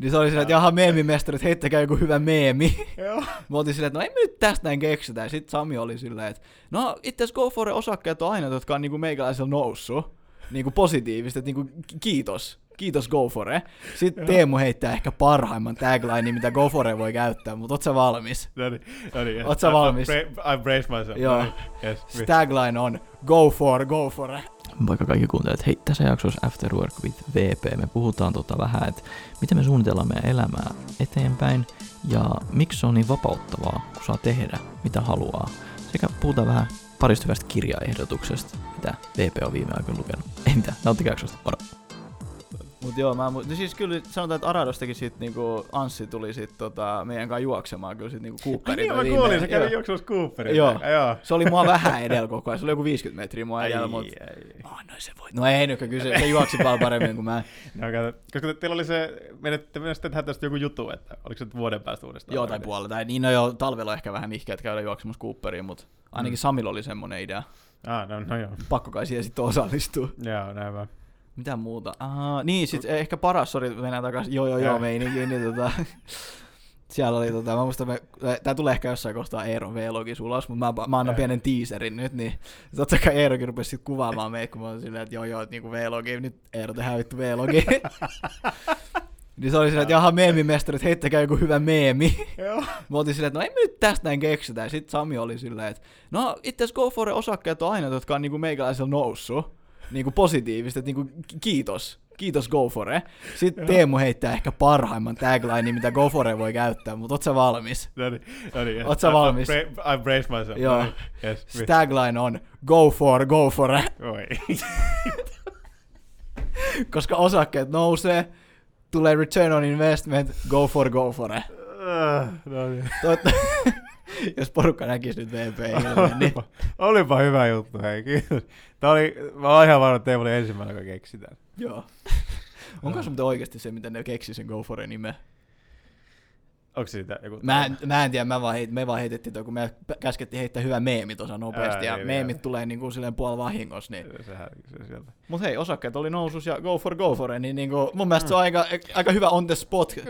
Niin se oli silleen, että jaha, meemimestarit, heittäkää joku hyvä meemi. Joo. Mä oltiin silleen, että no ei me nyt tästä näin keksitä. Ja sit Sami oli silleen, että no itse asiassa GoFore osakkeet on aina, jotka on niinku meikäläisellä noussut. Niinku positiivisesti, että niinku ki- kiitos. Kiitos GoFore. Sitten Teemu heittää ehkä parhaimman tagline, mitä GoFore voi käyttää, mutta oot sä valmis? No niin, no niin. yes. Oot sä valmis? I brace myself. Joo. No niin, Yes. Tagline on Go for, go for. Vaikka kaikki kuuntelijat, hei, tässä jaksossa After Work with VP me puhutaan tota vähän, että miten me suunnitellaan meidän elämää eteenpäin ja miksi se on niin vapauttavaa, kun saa tehdä mitä haluaa. Sekä puhutaan vähän parista hyvästä kirjaehdotuksesta, mitä VP on viime aikoina lukenut. Ei mitään, nauttikaa jaksosta, moro. Mut joo, mä, mu- no siis kyllä sanotaan, että Aradostakin sit niinku Anssi tuli sit tota, meidän kanssa juoksemaan kyllä sit niinku Cooperin. niin, mä viimeinen- kuulin, sä kävit joo. juoksemassa Cooperin. Joo. Joo. Se oli mua vähän edellä koko ajan, se oli joku 50 metriä mua edellä, ai. Oh, no se voi. No ei nyt, kyllä se, se juoksi paljon paremmin kuin mä. No, kato, koska teillä oli se, menette myös tehdä tästä joku juttu, että oliko se vuoden päästä uudestaan? Joo, tai puolella. Tai niin, no joo, talvella ehkä vähän nihkeät käydä juoksemassa Cooperiin, mutta ainakin Mm. Samilla oli semmonen idea. Ah, no, no joo. Pakko kai siihen sitten osallistua. Joo, näin vaan. Mitä muuta? Ah, niin, sit ehkä paras, sori, mennään takaisin. Joo, joo, joo, Joo. meininki, niin tota... Siellä oli tota, mä muistan, me, tää tulee ehkä jossain kohtaa Eeron V-logis ulos, mutta mä, mä annan pienen teaserin nyt, niin totta kai Eerokin rupesi sit kuvaamaan meitä, kun mä olin silleen, että joo joo, että niinku V-logi, nyt Eero tehdään vittu V-logi. niin se oli silleen, että jaha, meemimestarit, heittäkää joku hyvä meemi. Joo. Mä oltiin silleen, että no ei me nyt tästä näin keksitä. Ja sitten Sami oli silleen, että no itse asiassa GoFore osakkeet on aina, jotka on niinku meikäläisellä noussut. Niinku positiivisesti, että niinku ki- kiitos. Kiitos GoFore. Sitten Joo. Teemu heittää ehkä parhaimman tagline, mitä GoFore voi käyttää, mutta oot sä valmis? No niin, no niin. yes. Oot sä I- I valmis? bra- I brace myself. Joo. No niin, Yes. Se tagline on Go for, go for. Oi. Koska osakkeet nousee, tulee return on investment, go for, go for. Ah, no niin. jos porukka näkisi nyt VP niin Olipa, hyvä juttu, hei, kiitos. Tää oli, mä oon ihan varma, että Teemu oli ensimmäinen, joka keksi tän. Joo. Onko se muuten oikeasti se, miten ne keksi sen Go for nimen? Onko siitä joku... Mä, en- mä en tiedä, mä vaan heit, me vaan heitettiin toi, kun me käskettiin heittää hyvä meemi tuossa nopeasti, Ää, ja niin, meemit joo. tulee niinku silleen puol vahingossa, niin. Sehän se sieltä. Mut hei, osakkeet oli nousus ja go for go for it, niin niinku, mun mielestä se on aika, aika hyvä on the spot. Ja,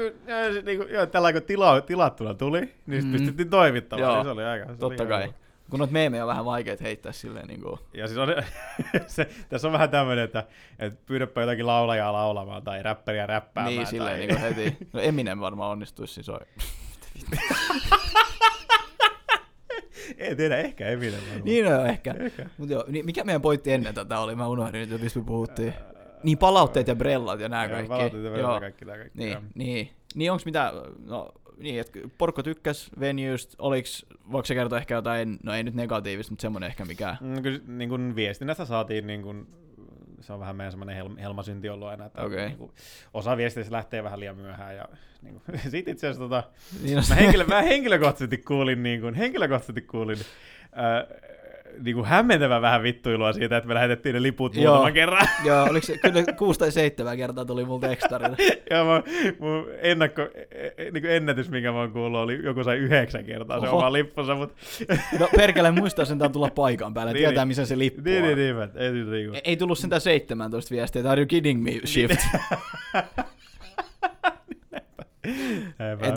se, niinku, joo, tällä kun tila, tilattuna tuli, niin Mm. pystyttiin toimittamaan, Joo. niin se oli aika... Se oli Totta ihan kai. hyvä. Kun noita meemejä on vähän vaikeet heittää silleen niinku. Ja siis on, se, tässä on vähän tämmöinen, että, että pyydäpä jotakin laulajaa laulamaan tai räppäriä räppäämään. Niin, silleen tai... niinku heti. No Eminem varmaan onnistuisi siis oi. Ei tiedä, ehkä Eminem. varmaan. Niin no ehkä. Ehkä. Mut joo, niin mikä meidän pointti ennen tätä oli? Mä unohdin nyt, mistä me puhuttiin. Niin palautteet ja brellat ja Joo, kaikki. palautteet ja Joo. Joo. kaikki, tää kaikki. Niin, niin. Niin onks mitä, no niin, että porukka tykkäs venuesta, oliks, voiko se kertoa ehkä jotain, no ei nyt negatiivista, mutta semmonen ehkä mikä. Mm, Kyllä niin kuin viestinnästä saatiin, niin kuin, se on vähän meidän semmoinen hel- helmasynti ollut aina, että Okei. niin kuin, osa viesteistä lähtee vähän liian myöhään. Ja, niin kuin, siitä itse asiassa tota, Niin, mä, henkilö, mä henkilökohtaisesti kuulin, niin kuin, henkilökohtaisesti kuulin äh, niin kuin hämmentävän vähän vittuilua siitä, että me lähetettiin ne liput Joo. muutaman kerran. joo, oliko se, kyllä kuusi tai seitsemän kertaa tuli multa ekstarilla. ja mä, mun ennakko, e- e- niin kuin ennätys, minkä mä oon kuullut, oli joku sai yhdeksän kertaa se Oho. oma lippunsa, mutta No perkele muistaa sentään tulla paikan päälle, Niin, tietää niin. missä se lippu niin, on. niin, niin, niin, ei, niin, niin, Ei- Ei tullut sentään 17 viestiä, are you kidding me shift.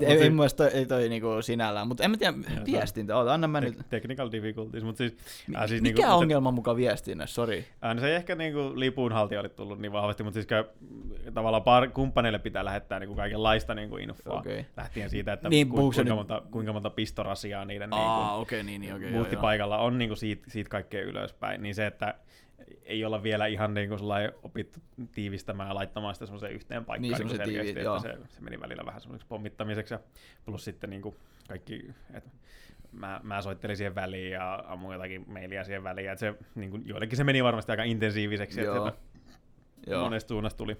Ei, ei mun mielestä toi, ei toi niinku sinällään, mutta en mä tiedä, Joo, viestintä, oota, anna mä nyt. Te- technical difficulties, mutta siis, Mi- äh, siis mikä niinku, ongelma mukaan viestinnässä, sori. äh, no se ei ehkä niinku lipunhaltija oli tullut niin vahvasti, mutta siis käy, tavallaan par, kumppaneille pitää lähettää niinku kaikenlaista niinku infoa. Okei. Lähtien siitä, että Niin, ku, kuinka, nyt- monta, kuinka monta pistorasiaa niiden Aa, niinku, okei, niin, niin, okei, joo, joo. on niinku siitä, siitä kaikkea ylöspäin. Niin se, että ei olla vielä ihan niinku sellainen opittu tiivistämään ja laittamaan sitä semmoiseen yhteen paikkaan Niin, niin, selkeästi, tiivi- että joo. se, se, meni välillä vähän semmoiseksi pommittamiseksi ja plus sitten niinku kaikki, että mä, mä soittelin siihen väliin ja ammuin jotakin mailia siihen väliin, että se niinku, joillekin se meni varmasti aika intensiiviseksi, että Joo. sieltä Joo. monesta suunnasta tuli.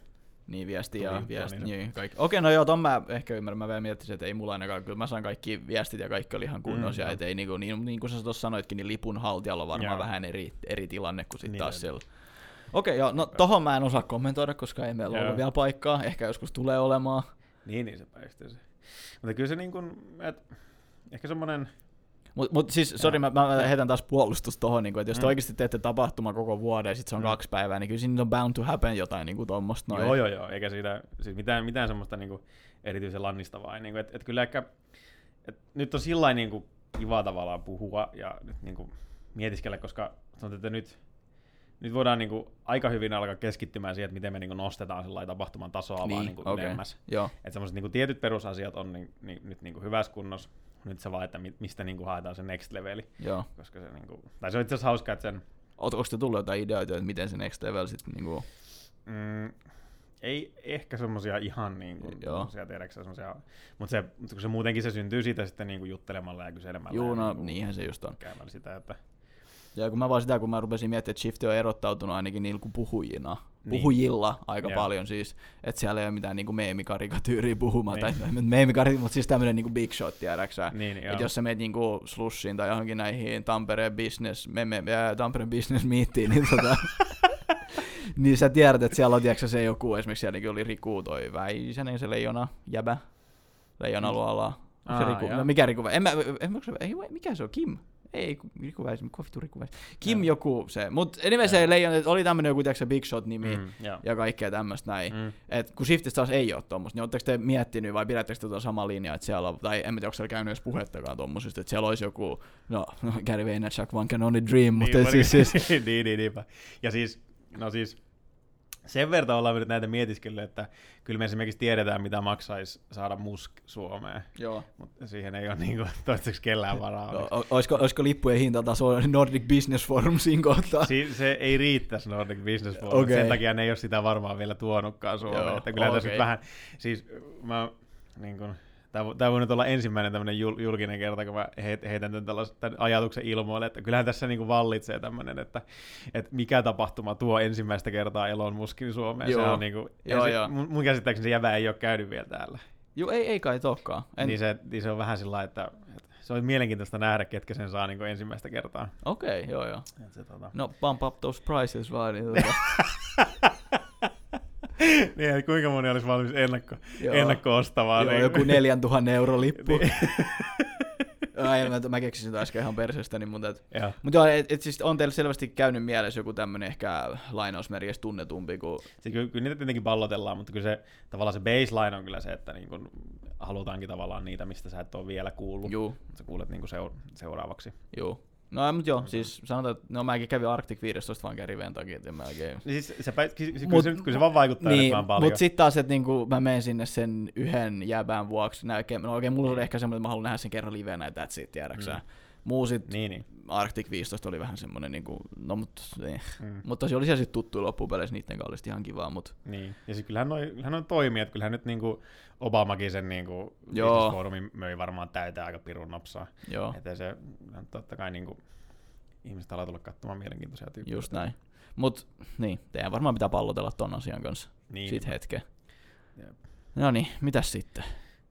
Niin, viesti ja viesti, niin. niin, kaikki. Okei, no joo, ton mä ehkä ymmärrän, mä vielä miettisin, että ei mulla ainakaan, kyllä mä saan kaikki viestit ja kaikki oli ihan kunnossa, Mm, ja et ei niinku, niin, niin kuin sä tuossa sanoitkin, niin lipun haltijalla on varmaan Joo. vähän eri, eri tilanne kuin sitten Niin taas siellä. Okei, joo, no tohon mä en osaa kommentoida, koska ei meillä ollut vielä paikkaa, ehkä joskus tulee olemaan. Niin, niin se päistää se. Mutta kyllä se niin kuin, että ehkä semmoinen, Mutta mut siis, sori, mä, mä heitän taas puolustus tohon, niin että jos te mm. oikeasti teette tapahtuma koko vuoden ja sitten se on mm. kaksi päivää, niin kyllä siinä on bound to happen jotain niin tuommoista. Joo, joo, joo, eikä siitä siis mitään, mitään semmoista niin kuin, erityisen lannistavaa. Niin kuin, et, et kyllä ehkä, et nyt on sillä niin kuin, kiva tavallaan puhua ja nyt niin kuin, mietiskellä, koska sanotaan, että nyt, nyt voidaan niin kuin, aika hyvin alkaa keskittymään siihen, että miten me niin kuin, nostetaan tapahtuman tasoa niin, vaan niin kuin, okay. ylemmäs. Että semmoiset niin kuin, tietyt perusasiat on niin, niin, nyt niin kuin, hyvässä kunnossa, nyt se vaan, että mistä niin kuin, haetaan se next leveli. Joo. Koska se, niin kuin, tai se on itse asiassa hauskaa, että sen... Onko te tullut jotain ideoita, että miten se next level sitten... Niin kuin... mm, ei ehkä semmoisia ihan niin kuin, semmosia, tiedätkö, semmosia, mutta se, kun se muutenkin se syntyy siitä sitten niin kuin juttelemalla ja kyselemällä. Joo, no niin niinhän se just on. Käymällä sitä, että... Ja kun mä vaan sitä, kun mä rupesin miettimään, että Shift on erottautunut ainakin niin kuin puhujina, niin. puhujilla aika yeah. paljon siis, että siellä ei ole mitään niinku meemikarikatyyriä puhumaan, niin. tai meemikarikatyyriä, mutta siis tämmöinen niinku big shot, tiedäksä. Niin, niin että jos sä meet niinku slussiin tai johonkin näihin Tampereen business, me, me, me, Tampereen business meetiin, niin tota, niin sä tiedät, että siellä on tiedätkö, se joku, esimerkiksi sielläkin oli Riku toi Väisänen, se leijona, jäbä, leijona luola. Se Riku, no, mikä Riku, en mä, en mä, mikä se on, Kim? Ei, Riku Väis, mikä vittu Riku Väis. Kim ja. joku se, mut anyway se leijon, että oli tämmönen joku tiedätkö, Big Shot-nimi mm, ja. ja kaikkea tämmöistä näin. Mm. Et kun Shiftistä taas ei ole tommoista, niin ootteko te miettinyt vai pidättekö te tuota samaa linjaa, että siellä on, tai en tiedä, onko siellä käynyt edes puhettakaan tommosista, että siellä olisi joku, no, no Gary Vaynerchuk, one can only dream, mutta niin, siis, siis... niin, niin, niinpä. Ja siis, no siis, sen verran ollaan nyt näitä mietiskellyt, että kyllä me esimerkiksi tiedetään, mitä maksaisi saada musk Suomeen. Joo. Mutta siihen ei ole niin kuin, toistaiseksi kellään varaa. no, olisiko, olisiko lippujen hintataso Nordic Business Forumsin kohtaan? Si- se ei riittäisi Nordic Business Forum, okay. sen takia ne ei ole sitä varmaan vielä tuonutkaan Suomeen. Joo, että kyllä okay. tässä vähän, siis mä niin kuin, Tämä voi nyt olla ensimmäinen tämmöinen julkinen kerta, kun mä heitän tämän, tämän ajatuksen ilmoille, että kyllähän tässä niin kuin vallitsee tämmöinen, että, että mikä tapahtuma tuo ensimmäistä kertaa Elon Muskin Suomeen. Joo. Se on niin kuin, joo, se, joo. Mun, mun käsittääkseni se jävä ei ole käynyt vielä täällä. Joo, ei, ei kai tokaan. En... Niin, se, niin se on vähän sillä että, että se on mielenkiintoista nähdä, ketkä sen saa niin kuin ensimmäistä kertaa. Okei, okay, joo joo. Se, tota... No pump up those prices vaan. Niin tuota. niin, että kuinka moni olisi valmis ennakko, ennakko ostamaan. Joo, niin. joku 4000 euro lippu. niin. Ai, mä, mä keksin sitä äsken ihan perseestä, niin mun täytyy. Mutta joo, et, et, siis on teillä selvästi käynyt mielessä joku tämmöinen ehkä lainausmerkeissä tunnetumpi kuin... Se, kyllä, kyllä niitä tietenkin pallotellaan, mutta kyllä se tavallaan se baseline on kyllä se, että niin kun halutaankin tavallaan niitä, mistä sä et ole vielä kuullut. Juu. Sä kuulet niin seura- seuraavaksi. Joo. No mutta joo, siis sanotaan, että no mäkin kävin Arctic 15 vaan Riven takia, että mä oikein... Niin siis se, kyllä, mut, se, kyllä se vaan vaikuttaa niin, paljon. Mutta sitten taas, että niinku, mä menen sinne sen yhden jäbän vuoksi, näkeen, no oikein mulla oli ehkä semmoinen, että mä haluan nähdä sen kerran livenä ja that's it, tiedäksä. Mm. Muu sit, niin, niin. Arctic 15 oli vähän semmoinen, niinku, no mutta eh. mm. mut tosi oli siellä sitten tuttu loppupeleissä, niiden kanssa ihan kivaa. Mut. Niin, ja siis kyllähän, noi, kyllähän on toimia, että kyllähän nyt niinku Obamakin sen niinku foorumin möi varmaan täyteen aika pirun nopsaa. Joo. Että se totta kai niinku, ihmiset alkaa tulla katsomaan mielenkiintoisia tyyppejä. Just näin. Mut niin, teidän varmaan pitää pallotella ton asian kanssa niin. sit hetken. No niin, mitäs sitten?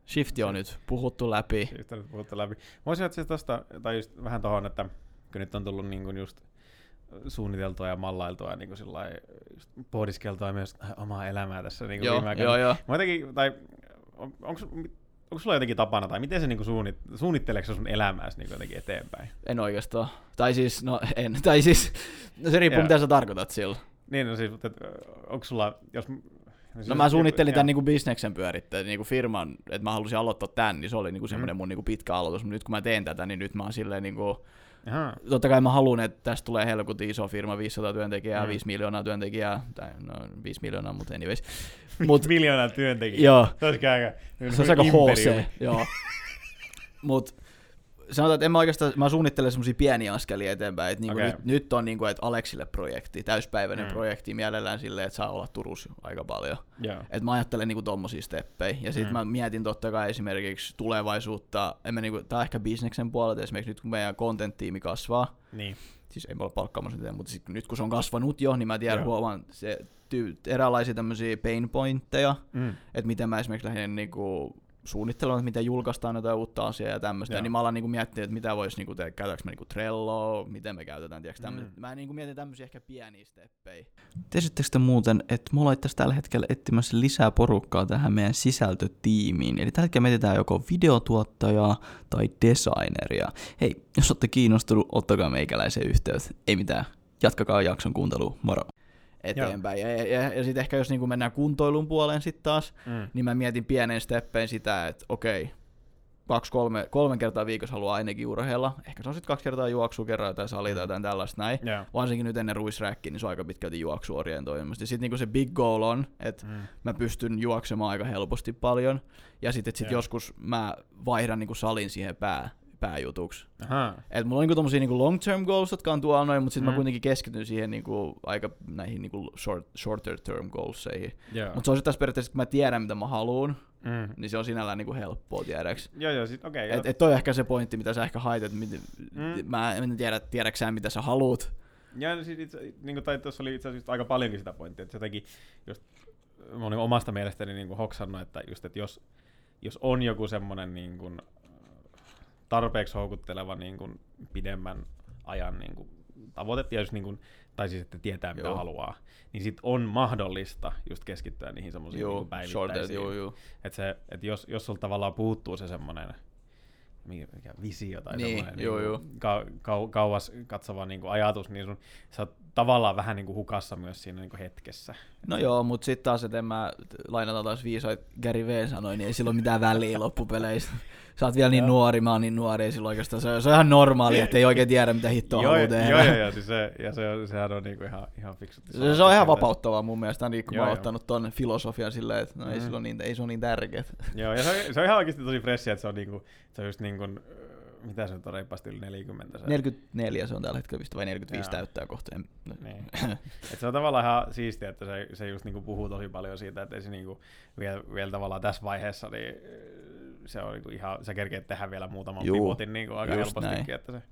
Shifti on nyt puhuttu läpi. Shift on nyt puhuttu läpi. Voisin itse tosta, tai just vähän tohon, että kun nyt on tullut niin kuin just suunniteltua ja mallailtua ja niin kuin just pohdiskeltua myös omaa elämää tässä niin kuin joo, viime joo, joo. Mä jotenkin, tai on, onko onko sulla jotenkin tapana, tai miten se niinku suunnit, suunnitteleeko sun elämääsi niinku jotenkin eteenpäin? En oikeastaan. Tai siis, no en. Tai siis, no se riippuu, mitä sä tarkoitat sillä. Niin, no siis, että onko sulla, jos No mä suunnittelin tämän niinku bisneksen pyörittää, niinku firman, että mä halusin aloittaa tämän, niin se oli niinku semmoinen mm. mun niinku pitkä aloitus, mutta nyt kun mä teen tätä, niin nyt mä oon silleen niinku, Aha. Totta kai mä haluan, että tästä tulee helkutin iso firma, 500 työntekijää, mm. 5 miljoonaa työntekijää, tai no 5 miljoonaa, mutta anyways. Mut, miljoonaa työntekijää? Joo. Se olisi aika, se olisi aika HC, joo. Mut sanotaan, että en mä oikeastaan, mä suunnittelen semmoisia pieniä askelia eteenpäin, että niinku okay. nyt, nyt, on niinku, että Aleksille projekti, täyspäiväinen mm. projekti, mielellään silleen, että saa olla Turussa aika paljon. Yeah. Että mä ajattelen niinku tommosia steppejä, ja sitten mm. mä mietin totta kai esimerkiksi tulevaisuutta, en mä niinku, tää ehkä bisneksen puolelta, esimerkiksi nyt kun meidän content-tiimi kasvaa, niin. siis ei me olla palkkaamassa sitä, mutta sit, nyt kun se on kasvanut jo, niin mä tiedän, yeah. huomaan se ty- eräänlaisia tämmöisiä pain pointteja, mm. että miten mä esimerkiksi lähden niinku suunnittelemaan, miten julkaistaan jotain uutta asiaa ja tämmöistä, Joo. niin mä alan niinku miettiä, että mitä voisi niinku tehdä, käytetäänkö me niinku Trelloa, miten me käytetään, tiedätkö, mm. Mä niinku mietin tämmöisiä ehkä pieniä steppejä. Tiesittekö te muuten, että mulla ollaan tällä hetkellä etsimässä lisää porukkaa tähän meidän sisältötiimiin, eli tällä hetkellä mietitään joko videotuottajaa tai designeria. Hei, jos olette kiinnostunut, ottakaa meikäläisen yhteyttä. Ei mitään, jatkakaa jakson kuuntelu, moro eteenpäin. Joo. Ja, ja, ja, sitten ehkä jos niin mennään kuntoilun puoleen sitten taas, mm. niin mä mietin pienen steppein sitä, että okei, kaksi, kolme, kolme kertaa viikossa haluaa ainakin urheilla. Ehkä se on sitten kaksi kertaa juoksu kerran tai sali tai jotain tällaista näin. Yeah. Varsinkin nyt ennen ruisräkkiä, niin se on aika pitkälti juoksuorientoimista. Sitten niinku se big goal on, että mm. mä pystyn juoksemaan aika helposti paljon. Ja sitten sit yeah. joskus mä vaihdan niinku salin siihen pää, pääjutuksi. Aha. Et mulla on niinku tommosia niinku long term goals, jotka on tuolla noin, mutta sitten mm. mä kuitenkin keskityn siihen niinku aika näihin niinku short, shorter term goalseihin. Yeah. Mutta se on sitten taas periaatteessa, kun mä tiedän mitä mä haluan, mm. niin se on sinällään niinku helppoa, tiedäks. Joo, joo, sit, okei. Okay, et, et toi on ehkä se pointti, mitä sä ehkä hait, että mm. mä en tiedä, tiedäksä mitä sä haluut. Ja siis itse, niin tai tuossa oli itse asiassa aika paljonkin sitä pointtia, että jotenkin just mä olin omasta mielestäni niin kuin hoksannut, että just, että jos, jos on joku semmoinen niin kuin, tarpeeksi houkutteleva niin kuin pidemmän ajan niin kuin tavoite, jos niin kuin, tai siis että tietää mitä joo. haluaa, niin sit on mahdollista just keskittyä niihin semmoisiin niin päivittäisiin. Että se, et jos, jos sulla tavallaan puuttuu se semmoinen mikä visio tai niin, semmoinen joo, niin joo. Ka, kau, kauas katsova niin kuin ajatus, niin sun, sä oot tavallaan vähän niin kuin hukassa myös siinä niin kuin hetkessä. No joo, mutta sitten taas, että en mä lainata taas viisoit Gary V sanoi, niin ei sillä ole mitään väliä loppupeleissä sä oot vielä niin nuori, mä oon niin nuori, ja silloin oikeastaan se, se on ihan normaali, että ei oikein tiedä, mitä hittoa haluaa tehdä. Joo, joo, joo, siis se, ja se, sehän on niinku ihan, ihan fiksu. Se, se, on ihan vapauttavaa mun mielestä, niin kun joo, mä oon ottanut ton filosofian silleen, että no, mm. ei, niin, ei se ole niin tärkeä. Joo, ja se on, se on ihan oikeasti tosi fresh, että se on, niinku, se on just niin kuin, mitä se on reippaasti yli 40? Se. 44 se on tällä hetkellä vai 45 Joo. täyttää kohta. Niin. Et se on tavallaan ihan siistiä, että se, se just niinku puhuu tosi paljon siitä, että ei se niinku vielä, vielä tavallaan tässä vaiheessa niin se on niinku ihan, sä kerkeet tehdä vielä muutaman Juu, pivotin niinku aika helpostikin. Että se...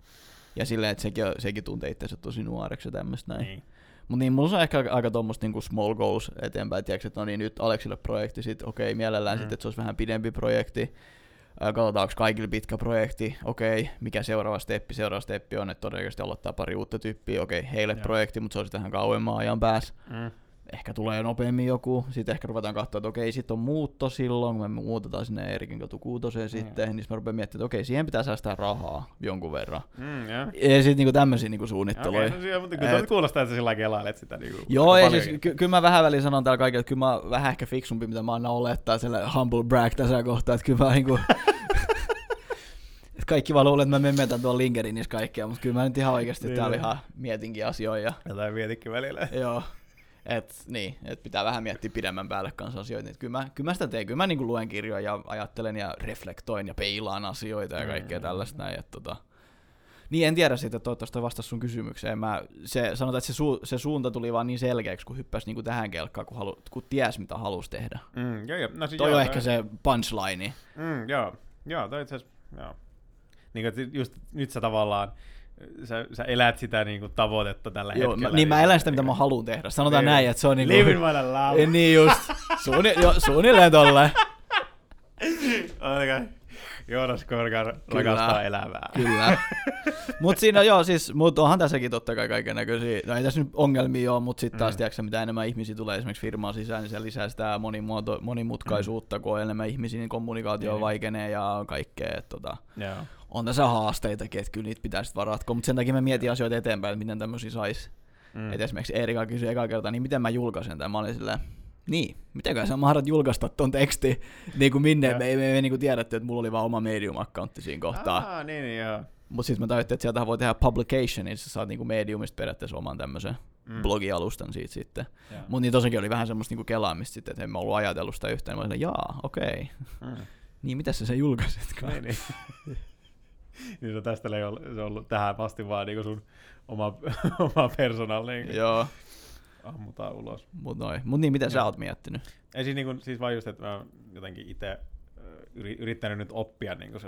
Ja silleen, että sekin, sekin tuntee itseänsä tosi nuoreksi ja tämmöistä näin. Niin. Mutta niin, mulla on ehkä aika, aika tuommoista niinku small goals eteenpäin, tiedätkö, että no niin, nyt Aleksille projekti, sit okei, okay, mielellään mm. sitten, että se olisi vähän pidempi projekti, katsotaanko kaikille pitkä projekti, okei, okay, mikä seuraava steppi, seuraava steppi on, että todennäköisesti aloittaa pari uutta tyyppiä, okei, okay, heille Joo. projekti, mutta se olisi tähän kauemman ajan päässä. Mm ehkä tulee nopeammin joku, sitten ehkä ruvetaan katsoa, että okei, sitten on muutto silloin, kun me muutetaan sinne Erikin katu kuutoseen mm. sitten, niin mä rupean miettimään, että okei, siihen pitää säästää rahaa jonkun verran. Mm, yeah. Ja sitten niinku tämmöisiä niinku suunnitteluja. Okay, no, mutta kyllä Et... kuulostaa, että sä sillä kelailet sitä. Niinku, Joo, ja siis ky- kyllä mä vähän väliin sanon täällä kaikille, että kyllä mä oon vähän ehkä fiksumpi, mitä mä annan olettaa, sille humble brag tässä kohtaa, että kyllä mä niinku... kaikki vaan luulee, että mä memmetän tuolla LinkedInissä kaikkea, mutta kyllä mä nyt ihan oikeasti niin. täällä ihan mietinkin asioita. Jotain mietinkin välillä. Joo. Et, niin, et pitää vähän miettiä pidemmän päälle kanssa asioita. Et kyllä, mä, kyllä mä sitä teen. Kyllä mä niin luen kirjoja ja ajattelen ja reflektoin ja peilaan asioita ja kaikkea mm. tällaista näin. Et, tota, niin en tiedä sitten, toivottavasti vastasi sun kysymykseen. Mä, se, sanotaan, että se, su, se suunta tuli vaan niin selkeäksi, kun hyppäsi niin tähän kelkkaan, kun, halu, kun ties mitä halusi tehdä. Mm, joo, joo. No, siis toi joo, on ehkä se punchline. Mm, joo, joo, toi itse asiassa, joo. Niin kuin, just nyt sä tavallaan, sä, sä elät sitä niin kuin, tavoitetta tällä Joo, hetkellä. Mä, niin mä elän sitä, mitä mä haluan tehdä. Sanotaan niin. näin, että se on niin kuin... Living by the love. Niin just. Suunni, jo, suunnilleen tolle. Okay. Joonas Korkar rakastaa elämää. Kyllä. mutta siinä joo, siis, mut onhan tässäkin totta kai kaiken näköisiä, no ei tässä nyt ongelmia ole, mutta sitten taas mm. tiedätkö, mitä enemmän ihmisiä tulee esimerkiksi firmaan sisään, niin se lisää sitä monimuoto, monimutkaisuutta, mm. kun on enemmän ihmisiä, niin kommunikaatio mm. vaikenee ja kaikkea. Et, tota, yeah on tässä haasteitakin, että kyllä niitä pitäisi varatkoa, mutta sen takia mä mietin asioita eteenpäin, että miten tämmöisiä saisi. Mm. Et esimerkiksi Erika kysyi eka kertaa, niin miten mä julkaisen tämän. Mä olin silleen, niin, mitenkään sä mahdat julkaista ton teksti, niin kuin minne, me ei, me, me, niin tiedetty, että mulla oli vaan oma Medium-accountti siinä kohtaa. Ah, niin, niin joo. Mutta sitten mä tajuttiin, että sieltä voi tehdä publication, niin sä saat niinku Mediumista periaatteessa oman tämmöisen mm. blogialustan siitä sitten. Mutta niin tosiaankin oli vähän semmoista niinku kelaamista sitten, että en mä ollut ajatellut sitä yhtään. Mä olin, jaa, okei. Okay. Mm. niin, mitä sä sen julkaisitkaan? Niin, niin. niin se tästä ei ollut, se ollut tähän asti vaan niin sun oma, oma persoonallinen. Joo. Ammutaan ulos. Mut noin. Mut niin, mitä sä oot miettinyt? Ei siis, niin kuin, siis vaan just, että mä jotenkin itse yrittänyt nyt oppia niin kuin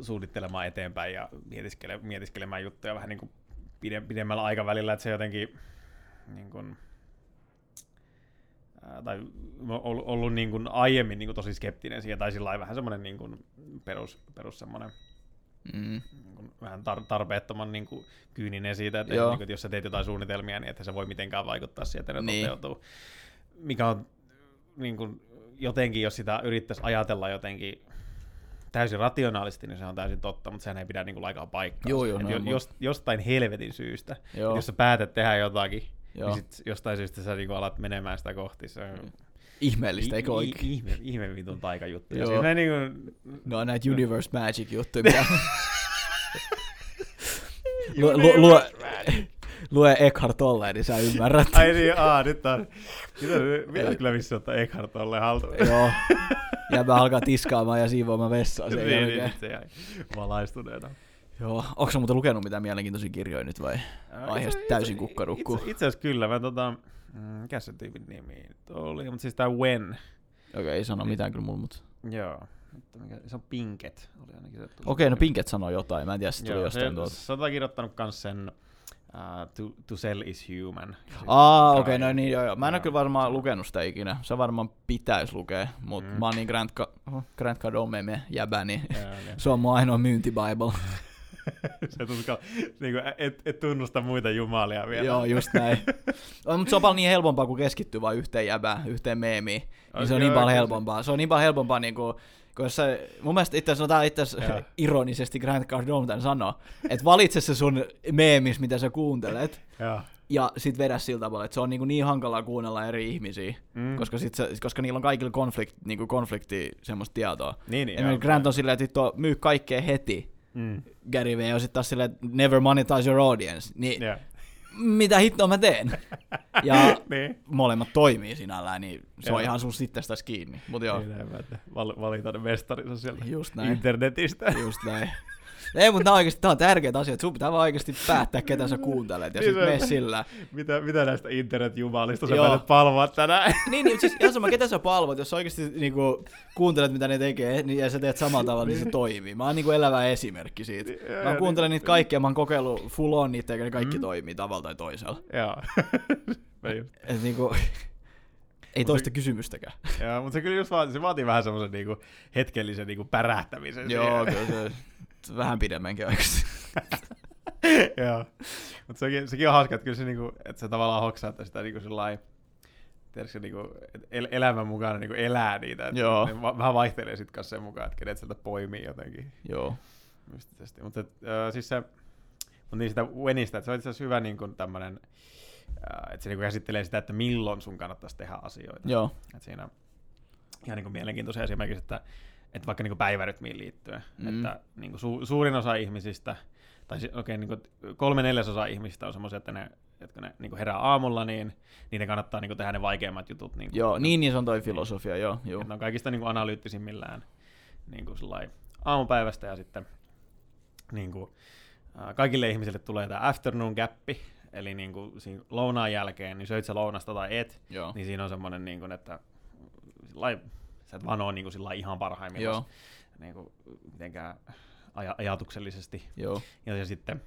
suunnittelemaan eteenpäin ja mietiskele, mietiskelemään juttuja vähän niin kuin pidemmällä aikavälillä, että se jotenkin niin kuin, tai ollut, ollut niin kuin aiemmin niin kuin tosi skeptinen siihen, tai sillä vähän semmoinen niin kuin perus, perus semmoinen mm. niin kuin vähän tar- tarpeettoman niin kuin kyyninen siitä, että, niin kuin, että jos sä teet jotain suunnitelmia, niin että se voi mitenkään vaikuttaa siihen, että ne niin. toteutuu. Mikä on niin kuin, jotenkin, jos sitä yrittäisi ajatella jotenkin täysin rationaalisesti, niin se on täysin totta, mutta sehän ei pidä niin kuin laikaa paikkaa. Joo, joo, no, jos, jostain helvetin syystä, joo. jos sä päätät tehdä jotakin, niin Joo. niin sit jostain syystä sä niinku alat menemään sitä kohti. Se on... Ihmeellistä, eikö oikein? Ihme, ihme vitun taikajuttu. Joo. Siis niinku... No näitä Universe Magic juttuja, mitä... lue, lue, lue, lue Eckhart Tolle, niin sä ymmärrät. Ai niin, aa, nyt on. Mitä kyllä vissi ottaa Eckhart Tolle haltuun. Joo. Ja mä alkaa tiskaamaan ja siivoamaan vessaa sen niin, niin jälkeen. Niin, se jäi valaistuneena. Joo, onko muuten lukenut mitään mielenkiintoisia kirjoja nyt vai aiheesta täysin kukkarukku? Itse, itse asiassa kyllä, mä tota, mm, mikä se tyypin nimi oli, mutta siis tää When. Okei, okay, ei sano mitään kyllä mulla, mutta... Joo, mutta mikä, se on Pinket, oli ainakin se. Okei, okay, no Pinket sanoi jotain, mä en tiedä, se tuli jostain tuolta. Se on kirjoittanut kans sen Uh, to, to Sell is Human. Aa, okei, okay, no niin joo, joo. Mä en ole kyllä varmaan lukenut sitä ikinä. Se varmaan pitäisi lukea, mutta mm. mä oon niin Grant, Ka- Grant Cardone jäbä, niin se on mun ainoa myyntibible. se tuska, niin kuin, et, et, tunnusta muita jumalia vielä. Joo, just näin. No, mutta se on paljon niin helpompaa, kun keskittyy vain yhteen jäbään, yhteen meemiin. Niin se on niin paljon helpompaa. Se on niin paljon helpompaa, niin kuin, kun se, mun mielestä itse asiassa, no itse asiassa ironisesti Grant Cardone tämän sanoo, että valitse se sun meemis, mitä sä kuuntelet. ja ja sit vedä sillä tavalla, että se on niin, niin hankalaa kuunnella eri ihmisiä, mm. koska, sit se, koska niillä on kaikilla konflikt, niin konflikti semmoista tietoa. Niin, niin, Grant on silleen, että myy kaikkea heti, mm. Gary Vee on sitten taas silleen, never monetize your audience, niin yeah. mitä hittoa mä teen? ja niin. molemmat toimii sinällään, niin se on ihan sun sitten tästä kiinni. Mut joo. Niin, että valitaan mestarinsa sieltä Just näin. internetistä. Just näin. Ei, mutta tämä on oikeasti tämä on tärkeä asia, että sun pitää vaan oikeasti päättää, ketä sä kuuntelet, ja niin sitten mene sillä. Mitä, mitä näistä internetjumalista sä päätet palvoa tänään? niin, niin, siis ihan sama, ketä sä palvot, jos sä oikeasti niin kuin, kuuntelet, mitä ne tekee, niin, ja sä teet samalla tavalla, niin se niin. toimii. Mä oon niin kuin elävä esimerkki siitä. Mä kuuntelen niitä kaikkia, mä oon kokeillut full on niitä, ja ne kaikki mm. toimii tavalla tai toisella. Joo. Et, niin kuin, ei toista se, kysymystäkään. Joo, mutta se kyllä just vaatii, se vaatii vähän semmoisen niinku hetkellisen niinku pärähtämisen. Joo, kyllä se vähän pidemmänkin oikeasti. Joo, mutta sekin, sekin on hauska, että kyllä se, niinku, että se tavallaan hoksaa, että sitä niinku sellainen, tiedätkö, niinku, el- elämän mukana niinku elää niitä. Että Joo. Ne vähän vaihtelee sitten kanssa sen mukaan, että kenet sieltä poimii jotenkin. Joo. Mystisesti. Mutta äh, siis se, mutta niin sitä Wenistä, että se on itse asiassa hyvä niin kuin tämmöinen, äh, että se niin kuin käsittelee sitä, että milloin sun kannattaisi tehdä asioita. Joo. Että siinä on ihan niin kuin mielenkiintoisia esimerkiksi, että että vaikka niin päivärytmiin liittyen, mm. että niin su, suurin osa ihmisistä, tai okay, niin kolme neljäsosa ihmisistä on semmoisia, että ne, että ne niin herää aamulla, niin niiden kannattaa niin tehdä ne vaikeimmat jutut. Niin joo, niin, niin se on toi filosofia, joo. joo. ne on kaikista niin kuin analyyttisimmillään niin kuin aamupäivästä ja sitten niin kuin, äh, kaikille ihmisille tulee tämä afternoon gappi, eli niin kuin siinä lounaan jälkeen, niin söit sä lounasta tai et, Joo. niin siinä on semmoinen, niin kuin, että sä et vaan ole niin kuin ihan parhaimmillaan niin kuin, mitenkään aj- ajatuksellisesti. Joo. Ja, ja sitten,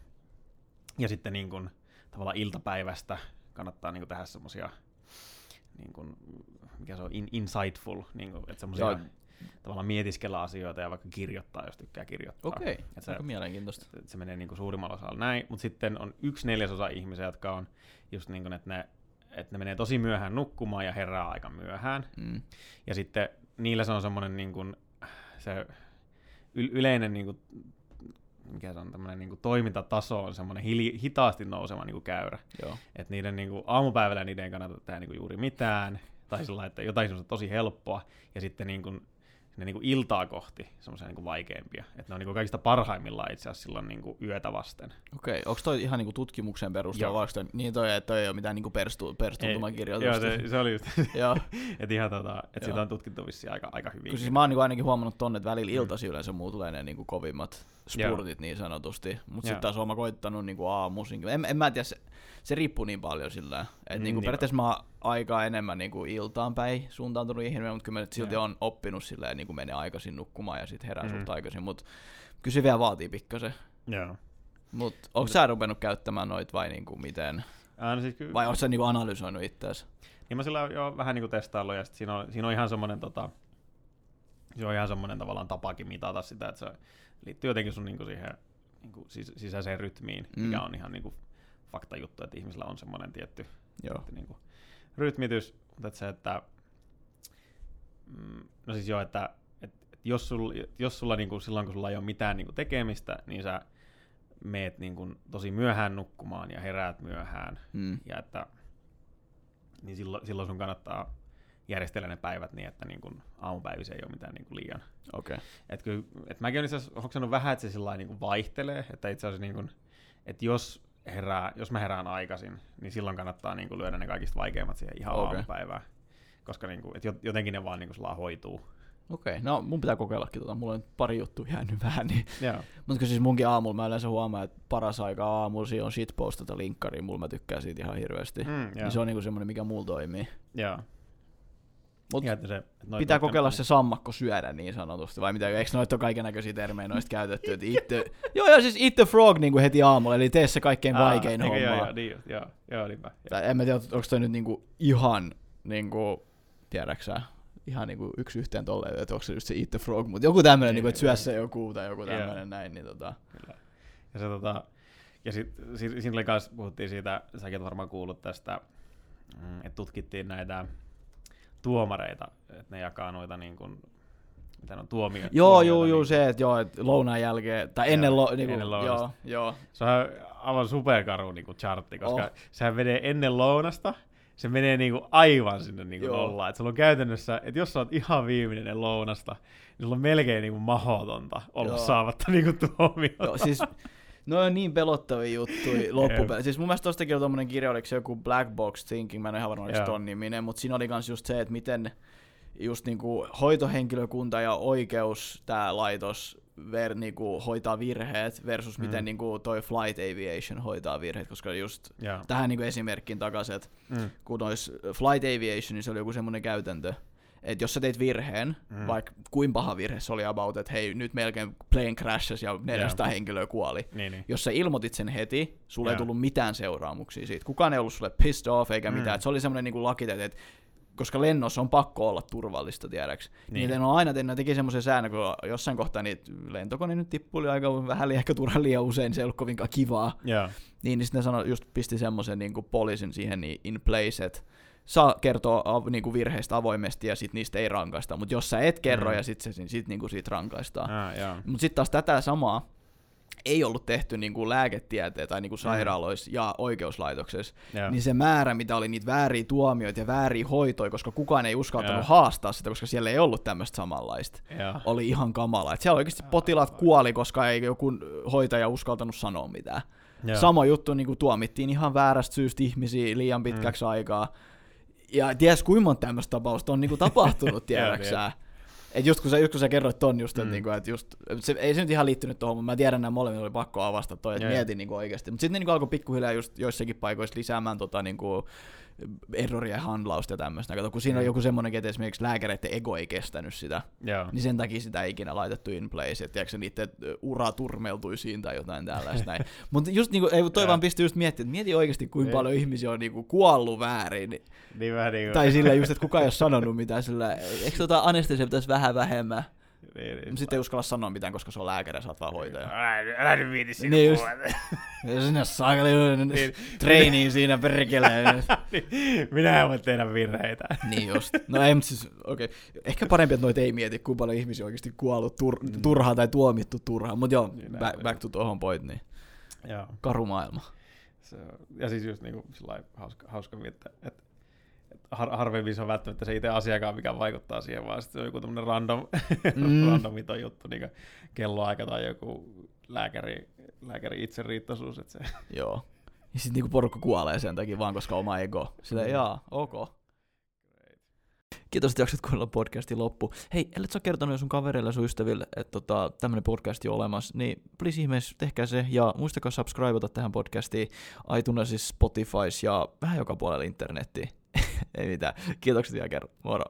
ja sitten niin kuin, tavallaan iltapäivästä kannattaa niin kuin, tehdä semmoisia, niin kuin, mikä se on, in, insightful, niin kuin, että semmoisia tavallaan mietiskellä asioita ja vaikka kirjoittaa, jos tykkää kirjoittaa. Okei, okay. se, aika mielenkiintoista. Se, se menee niin kuin suurimmalla osalla näin, mutta sitten on yksi neljäsosa ihmisiä, jotka on just niin kuin, että ne, että ne menee tosi myöhään nukkumaan ja herää aika myöhään. Mm. Ja sitten niillä se on semmoinen niin kuin, se yleinen niin kuin, mikä se on, tämmöinen niin kuin toimintataso on semmoinen hili, hitaasti nouseva niin kuin käyrä. Joo. Et niiden niin kuin, aamupäivällä niiden ei kannata tehdä niin kuin juuri mitään, tai sillä että jotain semmoista tosi helppoa, ja sitten niin kuin, sinne niin kuin iltaa kohti semmoisia niin vaikeampia. Että ne on niin kuin kaikista parhaimmillaan itse asiassa silloin niin kuin yötä vasten. Okei, onko toi ihan niin kuin tutkimuksen perusteella, vai toi, niin toi, toi ei ole mitään niin perstu, perstuntuma kirjoitusta? Joo, se, se oli just, että ihan tota, että sitä on tutkittu vissiin aika, aika hyvin. Siis mä oon niin kuin ainakin huomannut tonne, että välillä mm. iltasi yleensä muu tulee ne niin kuin kovimmat spurtit Joo. niin sanotusti, mutta sitten taas oon koittanut niin kuin aamuisin. En, en mä tiedä, se, se riippuu niin paljon sillä, että mm, niin kuin periaatteessa mä oon aikaa enemmän niin kuin iltaan päin suuntautunut ihminen, mutta kyllä mä silti on oppinut silleen, niin kuin menee aikaisin nukkumaan ja sitten herää mm. suht aikaisin, mutta kyllä se vielä vaatii pikkasen. Joo. Mut onko sä ruvennut käyttämään noit vai niinku miten? Ää, no siis ky- vai onko sä niinku analysoinut itseäsi? niin mä sillä jo vähän niin kuin testaillut, ja sit siinä on, siinä on ihan semmoinen tota, se on ihan semmoinen tavallaan tapakin mitata sitä, että se liittyy jotenkin sun niin kuin siihen niin kuin sis- sisäiseen rytmiin, mm. mikä on ihan niin kuin fakta juttu, että ihmisillä on semmoinen tietty Joo. Että niin kuin, rytmitys, mutta että se, että mm, no siis joo, että, että, että jos, sul, jos sulla niin kuin, silloin, kun sulla ei ole mitään niin kuin tekemistä, niin sä meet niin kuin, tosi myöhään nukkumaan ja heräät myöhään, Mm. ja että niin silloin, silloin sun kannattaa järjestellä ne päivät niin, että niin kuin aamupäivissä ei ole mitään niin kuin liian. Okei. Okay. Et kyllä, et mäkin olen itse asiassa hoksannut vähän, että se sillä niin kuin vaihtelee, että itse asiassa niin kuin, että jos, herää, jos mä herään aikaisin, niin silloin kannattaa niin kuin lyödä ne kaikista vaikeimmat siihen ihan okay. aamupäivään. Koska niin kuin, et jot- jotenkin ne vaan niin kuin hoituu. Okei, no mun pitää kokeillakin tota. Mulla on nyt pari juttua jäänyt vähän, niin. Mutta siis munkin aamulla mä yleensä huomaan, että paras aika aamulla siinä on shitpostata linkkariin, mulla mä tykkään siitä ihan hirveästi. Mm, joo. niin se on niinku semmonen, mikä mulla toimii. Joo. Mut Ja että se, pitää kokeilla se sammakko syödä niin sanotusti, vai mitä, eikö noita ole kaiken näköisiä termejä noista käytetty, että eat the, joo joo siis eat the frog niinku heti aamulla, eli tee se kaikkein Aa, vaikein homma. Joo, joo, niin, joo, joo, niinpä. Joo. Tai en mä tiedä, onko toi nyt niinku ihan niinku, tiedäksä, ihan niinku yksi yhteen tolleen, että onko se just se eat the frog, mutta joku tämmönen, Niin, niinku, että joo. syö se joku tai joku Joo. tämmönen näin, niin tota, Kyllä. Ja se tota, ja sit, si, siinä oli kans, puhuttiin siitä, säkin varmaan kuullut tästä, mm, että tutkittiin näitä tuomareita, että ne jakaa noita niin kuin, mitä ne on tuomio. Joo, joo, joo, niin- se, että joo, että lounaan jälkeen, tai ennen, Joo, lo, niinku, ennen joo, lounasta. joo, Se on aivan superkaru niin kuin chartti, koska Oh. sehän menee ennen lounasta, se menee niin kuin aivan sinne niin kuin Joo. nollaan. Et sulla on käytännössä, että jos sä oot ihan viimeinen ennen lounasta, niin sulla on melkein niin kuin mahdotonta olla Joo. saamatta niin kuin tuomiota. joo, siis No on niin pelottavia juttuja loppupeleissä. Siis mun mielestä tostakin on tommonen kirja, oliko se joku Black Box Thinking, mä en ole ihan varma, oliko ton niminen, mutta siinä oli kans just se, että miten just niinku hoitohenkilökunta ja oikeus, tää laitos, ver, niinku, hoitaa virheet versus Mm. miten niinku toi flight aviation hoitaa virheet, koska just Joo. tähän niinku esimerkkiin takaisin, että Mm. kun nois flight aviation, niin se oli joku semmoinen käytäntö, että jos sä teit virheen, Mm. vaikka kuin paha virhe se oli about, että hei, nyt melkein plane crashes ja 400 Joo. henkilöä kuoli. Niin, niin. Jos sä ilmoitit sen heti, sulle ei Joo. tullut mitään seuraamuksia siitä. Kukaan ei ollut sulle pissed off eikä Mm. mitään. Et se oli semmoinen niinku laki, että koska lennossa on pakko olla turvallista, tiedäks. Niin. Niin. niin on aina ne teki semmoisen säännön, kun jossain kohtaa niitä lentokone nyt tippuli aika vähän ehkä turhan liian usein, niin se ei ollut kovinkaan kivaa. Joo. Niin, niin sitten ne sanoi, just pisti semmoisen niin poliisin siihen niin in place, että saa kertoa av, niin kuin virheistä avoimesti ja sit niistä ei rankaista. Mutta jos sä et kerro Mm. ja sit, se, sit niin kuin siitä rankaistaan. Ah, joo. Mutta sitten taas tätä samaa ei ollut tehty niin kuin lääketieteen tai niin kuin sairaaloissa ja oikeuslaitoksessa, Joo. niin se määrä, mitä oli niitä vääriä tuomioita ja vääriä hoitoja, koska kukaan ei uskaltanut Joo. haastaa sitä, koska siellä ei ollut tämmöistä samanlaista, Joo. oli ihan kamala. Et siellä oikeasti potilaat kuoli, koska ei joku hoitaja uskaltanut sanoa mitään. Joo. Sama juttu niin kuin tuomittiin ihan väärästä syystä ihmisiä liian pitkäksi mm. aikaa. Ja ties kuinka monta tämmöistä tapausta on niinku tapahtunut, tiedäksä. Et just kun sä, just kun sä kerroit ton just, että Mm. niinku, et just, se, ei se nyt ihan liittynyt tuohon, mutta mä tiedän nämä molemmat oli pakko avasta toi, että mietin niinku oikeasti. Mutta sitten ne niinku alkoi pikkuhiljaa just joissakin paikoissa lisäämään tota niinku erroria handlausta ja tämmöistä. Kato, kun siinä on Mm. joku semmoinen, että esimerkiksi lääkäreiden ego ei kestänyt sitä, Joo. niin sen takia sitä ei ikinä laitettu in place, että tiedätkö, niiden ura turmeltui siinä tai jotain tällaista. Mutta just niinku, ei, toi vaan pisti just miettimään, että mieti oikeasti kuinka Ei. paljon ihmisiä on niinku kuollut väärin. Niin- Niin vähän niin kuin... Tai sillä just, että kukaan ei ole sanonut mitään sillä, eikö tota anestesia pitäisi vähän vähemmän? Niin, niin. Sitten ei uskalla sanoa mitään, koska se on lääkäri ja sä oot vaan hoitaja. Älä, älä nyt viiti siinä Niin just. sinne saakeli Niin. treiniin siinä perkeleen. Niin, Minä en voi tehdä virheitä. niin just. No ei, mutta siis, okei. Okay. Ehkä parempi, että noita ei mieti, kuinka paljon ihmisiä on oikeasti kuollut tur- Mm. turhaan tai tuomittu turhaan. Mutta joo, Niin, back, back to tohon point, niin Joo. karu maailma. Se, ja siis just niinku sillai hauska, hauska että, että har, harvemmin se on välttämättä se itse asiakaan, mikä vaikuttaa siihen, vaan sitten se on joku tämmöinen random, Mm. randomito juttu, niin kelloaika tai joku lääkäri, lääkäri itseriittoisuus, että se, Joo. Ja sitten niinku porukka kuolee sen takia vaan, koska oma ego. Sillä Mm. jaa, ok. Kiitos, että jaksat kuunnella podcastin loppu. Hei, ellet sä kertonut jo sun kavereille ja sun ystäville, että tota, tämmönen podcast on olemassa, niin please ihmeessä tehkää se ja muistakaa subscribeata tähän podcastiin iTunesissa, Spotifys ja vähän joka puolella internettiin. Ei mitään. Kiitokset vielä kerran. Moro.